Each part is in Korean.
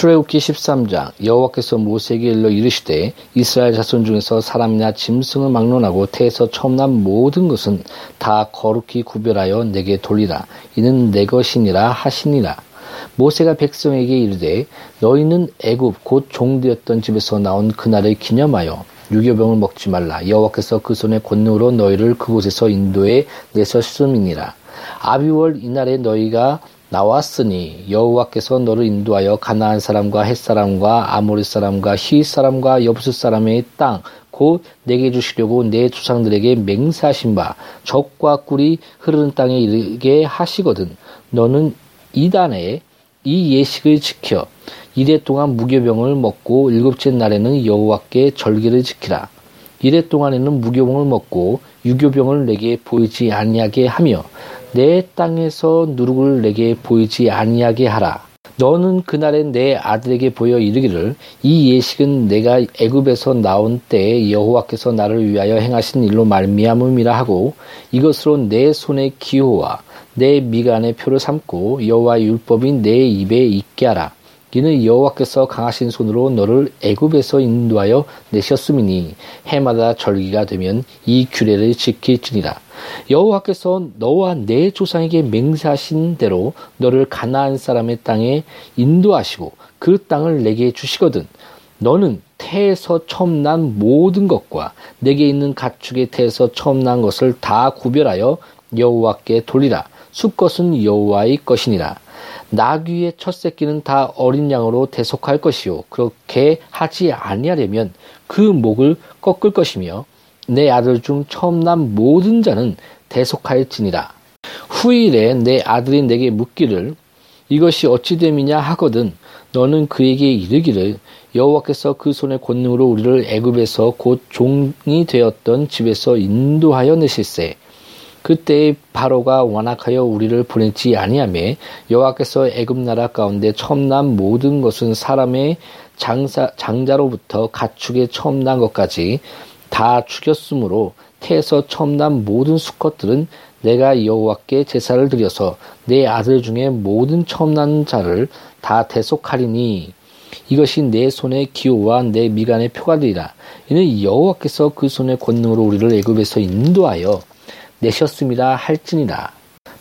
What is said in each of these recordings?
출애굽기 13장 여호와께서 모세에게 일러 이르시되 이스라엘 자손 중에서 사람이나 짐승을 막론하고 태에서 처음 난 모든 것은 다 거룩히 구별하여 내게 돌리라. 이는 내 것이니라 하시니라. 모세가 백성에게 이르되 너희는 애굽 곧 종되었던 집에서 나온 그날을 기념하여 유교병을 먹지 말라. 여호와께서 그 손의 권능으로 너희를 그곳에서 인도에 내셨음이니라. 아비월 이날에 너희가 나왔으니 여호와께서 너를 인도하여 가나안 사람과 햇 사람과 아모리 사람과 히윗 사람과 여부스 사람의 땅 곧 내게 주시려고 내 조상들에게 맹세하신 바 적과 꿀이 흐르는 땅에 이르게 하시거든. 너는 이단에 이 예식을 지켜 이래 동안 무교병을 먹고 일곱째 날에는 여호와께 절기를 지키라. 이래 동안에는 무교병을 먹고 유교병을 내게 보이지 아니하게 하며 내 땅에서 누룩을 내게 보이지 아니하게 하라. 너는 그날에 내 아들에게 보여 이르기를 이 예식은 내가 애굽에서 나온 때에 여호와께서 나를 위하여 행하신 일로 말미암음이라 하고 이것으로 내 손의 기호와 내 미간의 표를 삼고 여호와의 율법이 내 입에 있게 하라. 이는 여호와께서 강하신 손으로 너를 애굽에서 인도하여 내셨음이니 해마다 절기가 되면 이 규례를 지킬지니라. 여호와께서 너와 내 조상에게 맹세하신 대로 너를 가나안 사람의 땅에 인도하시고 그 땅을 내게 주시거든 너는 태에서 처음 난 모든 것과 내게 있는 가축의 태에서 처음 난 것을 다 구별하여 여호와께 돌리라 수것은 여호와의 것이니라. 나귀의 첫 새끼는 다 어린 양으로 대속할 것이요. 그렇게 하지 아니하려면 그 목을 꺾을 것이며 내 아들 중 처음 난 모든 자는 대속하였지니라. 후일에 내 아들이 내게 묻기를 이것이 어찌 됨이냐 하거든 너는 그에게 이르기를 여호와께서 그 손의 권능으로 우리를 애굽에서 곧 종이 되었던 집에서 인도하여 내실세 그때 바로가 완악하여 우리를 보내지 아니하매 여호와께서 애굽 나라 가운데 처음 난 모든 것은 사람의 장사, 장자로부터 가축의 처음 난 것까지 다 죽였으므로 태에서 처음 난 모든 수컷들은 내가 여호와께 제사를 드려서 내 아들 중에 모든 처음 난 자를 다 대속하리니 이것이 내 손의 기호와 내 미간의 표가 되리라. 이는 여호와께서 그 손의 권능으로 우리를 애굽에서 인도하여 내셨습니다 할지니라.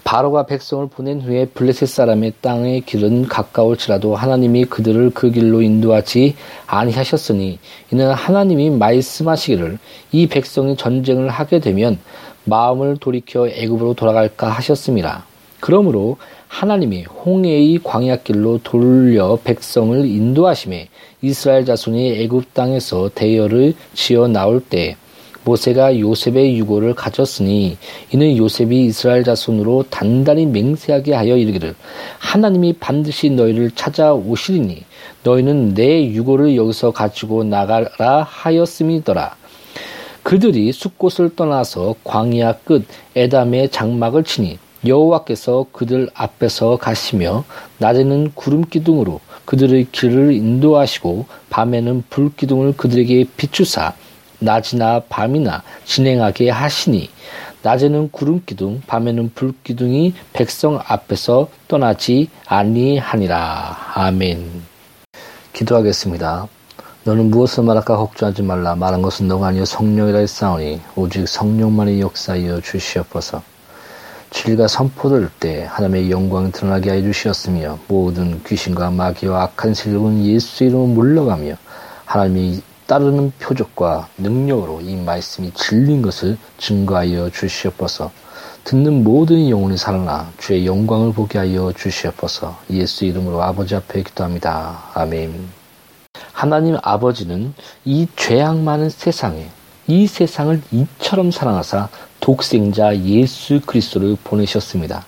바로가 백성을 보낸 후에 블레셋 사람의 땅의 길은 가까울지라도 하나님이 그들을 그 길로 인도하지 아니하셨으니 이는 하나님이 말씀하시기를 이 백성이 전쟁을 하게 되면 마음을 돌이켜 애굽으로 돌아갈까 하셨습니다. 그러므로 하나님이 홍해의 광야길로 돌려 백성을 인도하심에 이스라엘 자손이 애굽 땅에서 대열을 지어 나올 때 모세가 요셉의 유고를 가졌으니 이는 요셉이 이스라엘 자손으로 단단히 맹세하게 하여 이르기를 하나님이 반드시 너희를 찾아오시리니 너희는 내 유고를 여기서 가지고 나가라 하였음이더라. 그들이 숲곳을 떠나서 광야 끝 에담의 장막을 치니 여호와께서 그들 앞에서 가시며 낮에는 구름 기둥으로 그들의 길을 인도하시고 밤에는 불 기둥을 그들에게 비추사 낮이나 밤이나 진행하게 하시니 낮에는 구름 기둥 밤에는 불 기둥이 백성 앞에서 떠나지 아니하니라. 아멘. 기도하겠습니다. 너는 무엇을 말할까 걱정하지 말라. 말한 것은 너가 아니요 성령이라 했사오니 오직 성령만이 역사하여 주시옵소서. 진리가 선포될 때 하나님의 영광이 드러나게 하여 주시었으며 모든 귀신과 마귀와 악한 세력은 예수 이름으로 물러가며 하나님이 따르는 표적과 능력으로 이 말씀이 진린 것을 증거하여 주시옵소서. 듣는 모든 영혼이 살아나 주의 영광을 보게 하여 주시옵소서. 예수 이름으로 아버지 앞에 기도합니다. 아멘. 하나님 아버지는 이 죄악 많은 세상에 이 세상을 이처럼 사랑하사 독생자 예수 그리스도를 보내셨습니다.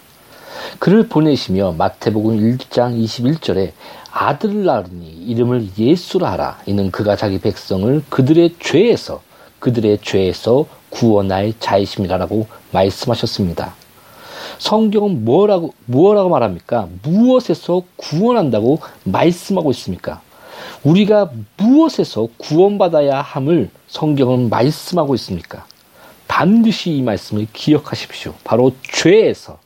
그를 보내시며 마태복음 1장 21절에 아들을 낳으니 이름을 예수라 하라. 이는 그가 자기 백성을 그들의 죄에서 그들의 죄에서 구원할 자이심이라라고 말씀하셨습니다. 성경은 뭐라고 무엇라고 말합니까? 무엇에서 구원한다고 말씀하고 있습니까? 우리가 무엇에서 구원받아야 함을 성경은 말씀하고 있습니까? 반드시 이 말씀을 기억하십시오. 바로 죄에서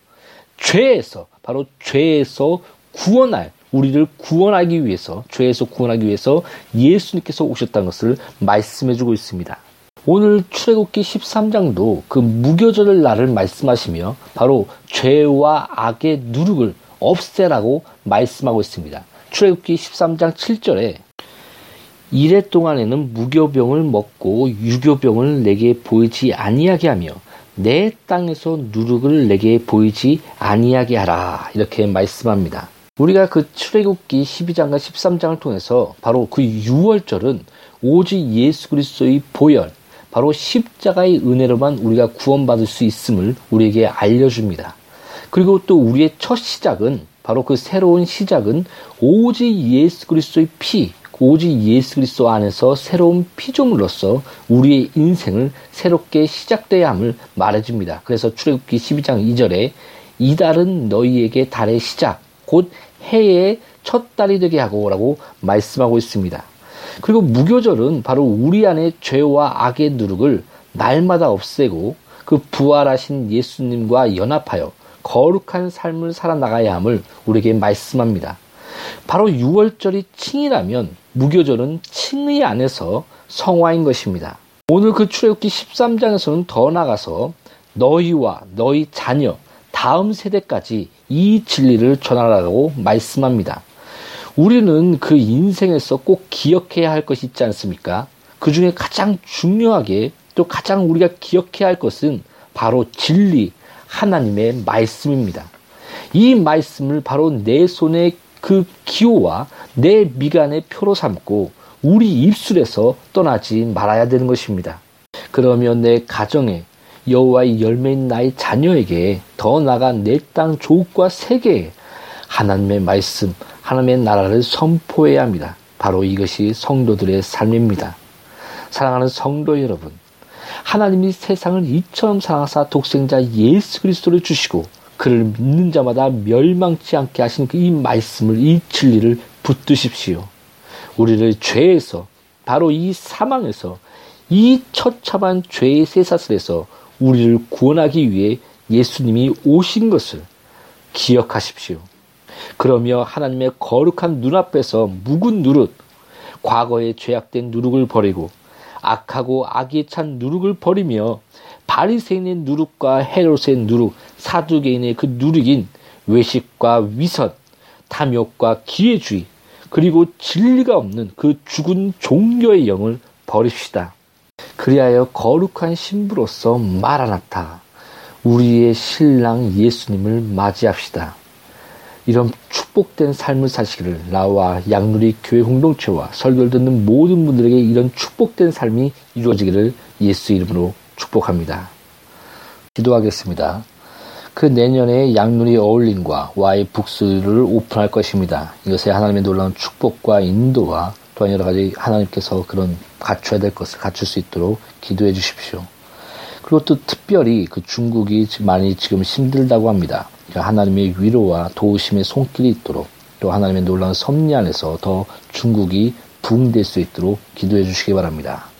죄에서 바로 죄에서 구원할 우리를 구원하기 위해서 죄에서 구원하기 위해서 예수님께서 오셨다는 것을 말씀해 주고 있습니다. 오늘 출애굽기 13장도 그 무교절의 날을 말씀하시며 바로 죄와 악의 누룩을 없애라고 말씀하고 있습니다. 출애굽기 13장 7절에 이래 동안에는 무교병을 먹고 유교병을 내게 보이지 아니하게 하며 내 땅에서 누룩을 내게 보이지 아니하게 하라 이렇게 말씀합니다. 우리가 그 출애굽기 12장과 13장을 통해서 바로 그 6월절은 오직 예수 그리스도의 보혈 바로 십자가의 은혜로만 우리가 구원받을 수 있음을 우리에게 알려줍니다. 그리고 또 우리의 첫 시작은 바로 그 새로운 시작은 오직 예수 그리스도의 피, 오직 예수 그리스도 안에서 새로운 피조물로서 우리의 인생을 새롭게 시작돼야 함을 말해줍니다. 그래서 출애굽기 12장 2절에 이달은 너희에게 달의 시작, 곧 해의 첫 달이 되게 하고라고 말씀하고 있습니다. 그리고 무교절은 바로 우리 안의 죄와 악의 누룩을 날마다 없애고 그 부활하신 예수님과 연합하여 거룩한 삶을 살아나가야 함을 우리에게 말씀합니다. 바로 6월절이 칭이라면 무교절은 칭의 안에서 성화인 것입니다. 오늘 그 출애굽기 13장에서는 더 나가서 너희와 너희 자녀 다음 세대까지 이 진리를 전하라고 말씀합니다. 우리는 그 인생에서 꼭 기억해야 할 것이 있지 않습니까? 그 중에 가장 중요하게 또 가장 우리가 기억해야 할 것은 바로 진리, 하나님의 말씀입니다. 이 말씀을 바로 내 손에 그 기호와 내 미간의 표로 삼고 우리 입술에서 떠나지 말아야 되는 것입니다. 그러면 내 가정에 여호와의 열매인 나의 자녀에게 더 나아가 내 땅 조국과 세계에 하나님의 말씀, 하나님의 나라를 선포해야 합니다. 바로 이것이 성도들의 삶입니다. 사랑하는 성도 여러분, 하나님이 세상을 이처럼 사랑하사 독생자 예수 그리스도를 주시고 그를 믿는 자마다 멸망치 않게 하신 이 말씀을 이 진리를 붙드십시오. 우리를 죄에서 바로 이 사망에서 이 처참한 죄의 쇠사슬에서 우리를 구원하기 위해 예수님이 오신 것을 기억하십시오. 그러며 하나님의 거룩한 눈앞에서 묵은 누룩, 과거에 죄악된 누룩을 버리고 악하고 악에 찬 누룩을 버리며 바리새인의 누룩과 헤롯의 누룩, 사두개인의 그 누룩인 외식과 위선, 탐욕과 기회주의, 그리고 진리가 없는 그 죽은 종교의 영을 버립시다. 그리하여 거룩한 신부로서 마라나타, 우리의 신랑 예수님을 맞이합시다. 이런 축복된 삶을 사시기를 나와 양누리 교회 공동체와 설교를 듣는 모든 분들에게 이런 축복된 삶이 이루어지기를 예수 이름으로 축복합니다. 기도하겠습니다. 그 내년에 양누리 어울림과 와이 북스를 오픈할 것입니다. 이것에 하나님의 놀라운 축복과 인도와 또한 여러 가지 하나님께서 그런 갖춰야 될 것을 갖출 수 있도록 기도해 주십시오. 그리고 또 특별히 그 중국이 많이 지금 힘들다고 합니다. 하나님의 위로와 도우심의 손길이 있도록 또 하나님의 놀라운 섭리 안에서 더 중국이 부흥될 수 있도록 기도해 주시기 바랍니다.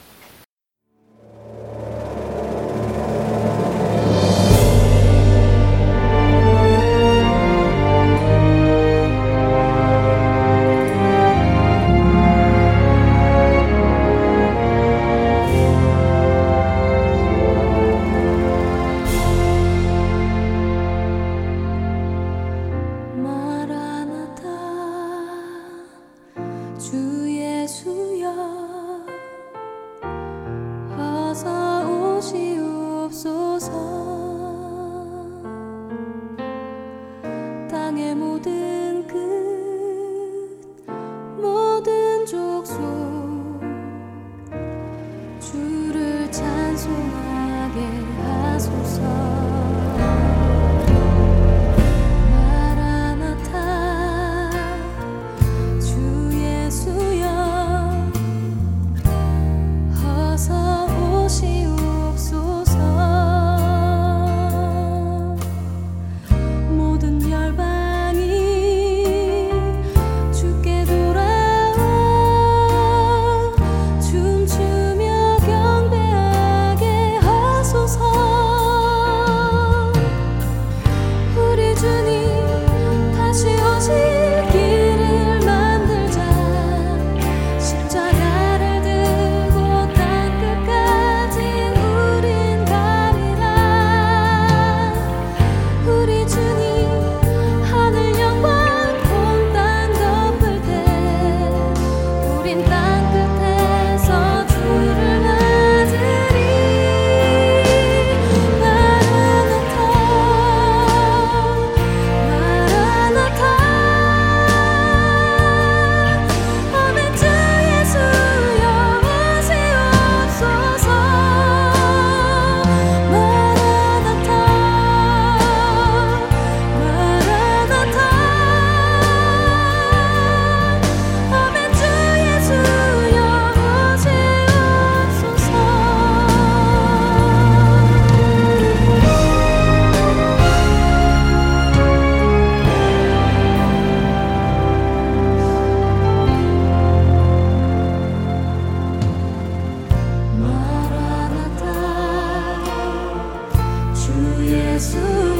耶稣。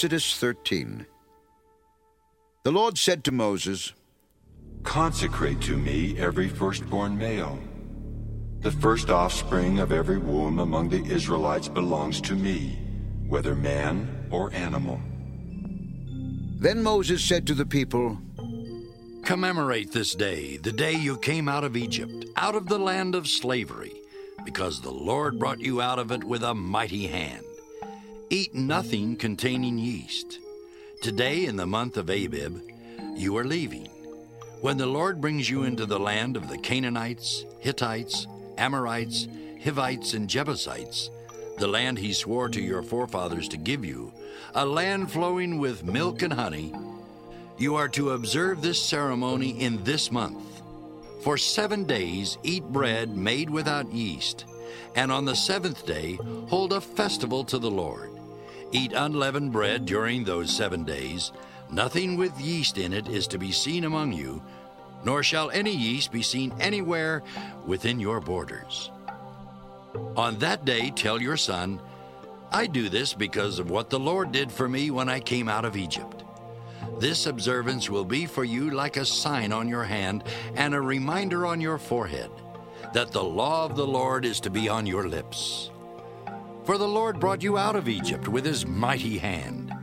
Exodus 13. The Lord said to Moses, Consecrate to me every firstborn male. The first offspring of every womb among the Israelites belongs to me, whether man or animal. Then Moses said to the people, Commemorate this day, the day you came out of Egypt, out of the land of slavery, because the Lord brought you out of it with a mighty hand. Eat nothing containing yeast. Today, in the month of Abib, you are leaving. When the Lord brings you into the land of the Canaanites, Hittites, Amorites, Hivites, and Jebusites, the land he swore to your forefathers to give you, a land flowing with milk and honey, you are to observe this ceremony in this month. For seven days eat bread made without yeast, and on the seventh day hold a festival to the Lord. Eat unleavened bread during those seven days. Nothing with yeast in it is to be seen among you, nor shall any yeast be seen anywhere within your borders. On that day, tell your son, I do this because of what the Lord did for me when I came out of Egypt. This observance will be for you like a sign on your hand and a reminder on your forehead that the law of the Lord is to be on your lips. For the Lord brought you out of Egypt with his mighty hand.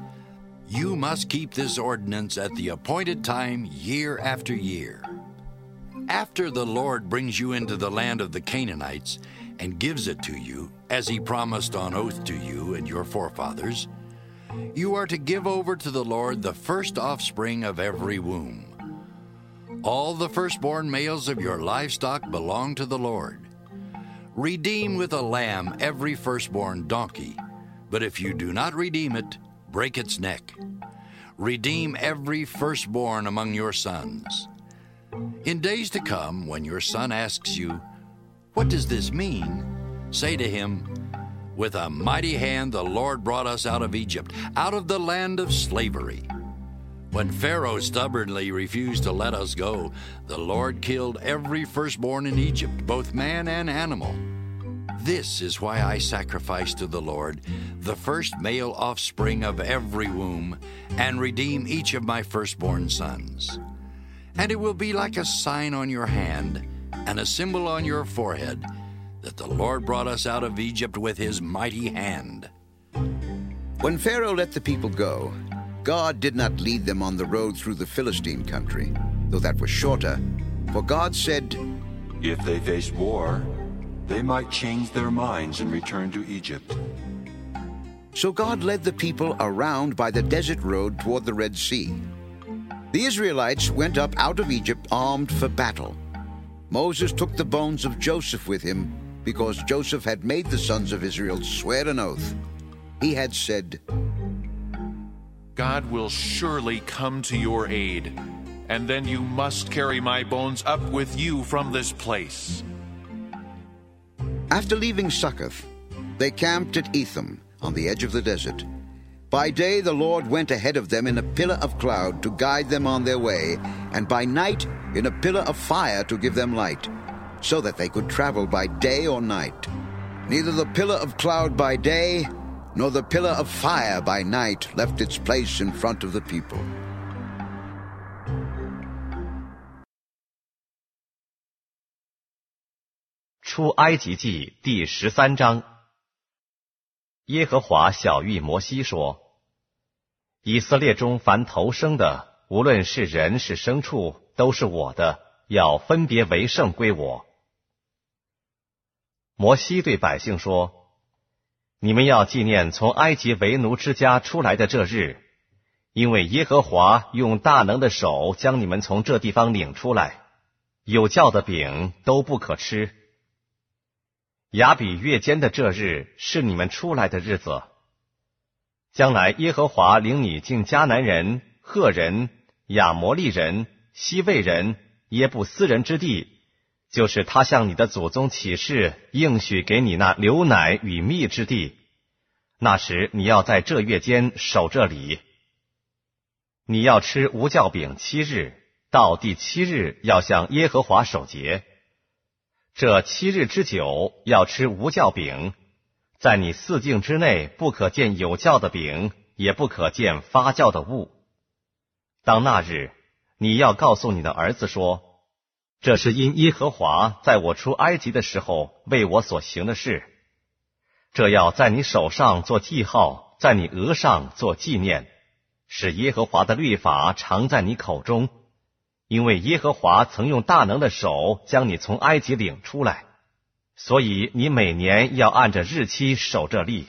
You must keep this ordinance at the appointed time year after year. After the Lord brings you into the land of the Canaanites and gives it to you, as he promised on oath to you and your forefathers, you are to give over to the Lord the first offspring of every womb. All the firstborn males of your livestock belong to the Lord. Redeem with a lamb every firstborn donkey, but if you do not redeem it, break its neck. Redeem every firstborn among your sons. In days to come, when your son asks you, What does this mean? say to him, With a mighty hand the Lord brought us out of Egypt, out of the land of slavery. When Pharaoh stubbornly refused to let us go, the Lord killed every firstborn in Egypt, both man and animal. This is why I sacrifice to the Lord the first male offspring of every womb, and redeem each of my firstborn sons. And it will be like a sign on your hand and a symbol on your forehead that the Lord brought us out of Egypt with his mighty hand. When Pharaoh let the people go, God did not lead them on the road through the Philistine country, though that was shorter. For God said, If they faced war, they might change their minds and return to Egypt. So God led the people around by the desert road toward the Red Sea. The Israelites went up out of Egypt armed for battle. Moses took the bones of Joseph with him because Joseph had made the sons of Israel swear an oath. He had said, God will surely come to your aid, and then you must carry my bones up with you from this place. After leaving Succoth, they camped at Etham on the edge of the desert. By day the Lord went ahead of them in a pillar of cloud to guide them on their way, and by night in a pillar of fire to give them light, so that they could travel by day or night. Neither the pillar of cloud by day nor the pillar of fire by night left its place in front of the people. 出埃及记第十三章，耶和华小谕摩西说：“以色列中凡投生的，无论是人是牲畜，都是我的，要分别为圣归我。”摩西对百姓说：“你们要纪念从埃及为奴之家出来的这日，因为耶和华用大能的手将你们从这地方领出来，有酵的饼都不可吃。”亚比月间的这日是你们出来的日子。将来耶和华领你进迦南人、赫人、亚摩利人、西魏人、耶布斯人之地，就是他向你的祖宗起誓应许给你那流奶与蜜之地。那时你要在这月间守这里。你要吃无酵饼七日，到第七日要向耶和华守节。这七日之久要吃无酵饼，在你四境之内不可见有酵的饼，也不可见发酵的物。当那日，你要告诉你的儿子说：“这是因耶和华在我出埃及的时候为我所行的事。”这要在你手上做记号，在你额上做纪念，使耶和华的律法常在你口中。因为耶和华曾用大能的手将你从埃及领出来，所以你每年要按着日期守这例。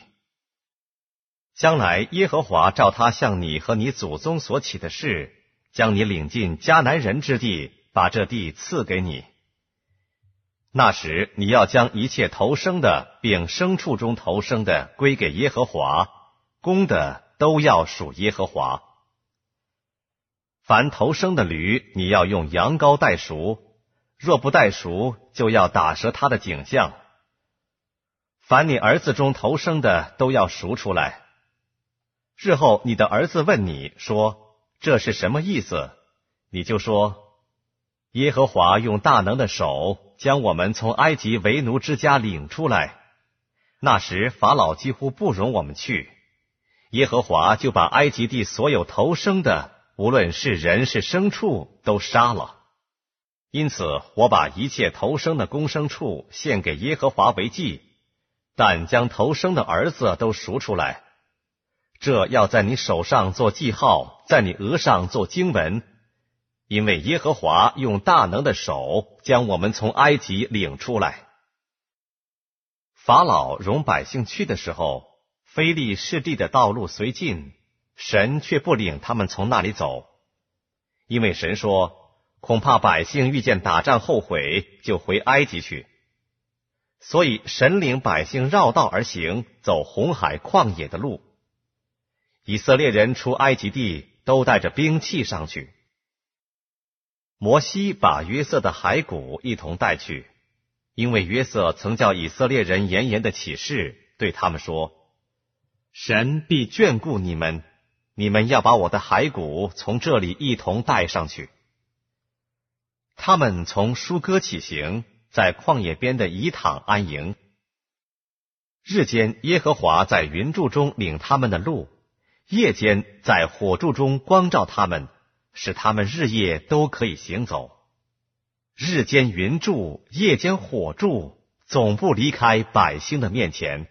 将来耶和华照他向你和你祖宗所起的事，将你领进迦南人之地，把这地赐给你。那时你要将一切投生的，并牲畜中投生的归给耶和华，公的都要属耶和华。凡投生的驴，你要用羊羔代赎；若不代赎，就要打折它的颈项。凡你儿子中投生的，都要赎出来。日后你的儿子问你说：“这是什么意思？”你就说：“耶和华用大能的手将我们从埃及为奴之家领出来。那时法老几乎不容我们去，耶和华就把埃及地所有投生的。”无论是人是牲畜，都杀了。因此，我把一切投生的公牲畜献给耶和华为祭，但将投生的儿子都赎出来。这要在你手上做记号，在你额上做经文，因为耶和华用大能的手将我们从埃及领出来。法老容百姓去的时候，非利士地的道路虽近。神却不领他们从那里走，因为神说，恐怕百姓遇见打仗后悔，就回埃及去。所以神领百姓绕道而行，走红海旷野的路。以色列人出埃及地，都带着兵器上去。摩西把约瑟的骸骨一同带去，因为约瑟曾叫以色列人严严的起誓，对他们说：“神必眷顾你们。”你们要把我的骸骨从这里一同带上去。他们从舒哥起行，在旷野边的以躺安营。日间耶和华在云柱中领他们的路，夜间在火柱中光照他们，使他们日夜都可以行走。日间云柱，夜间火柱，总不离开百姓的面前。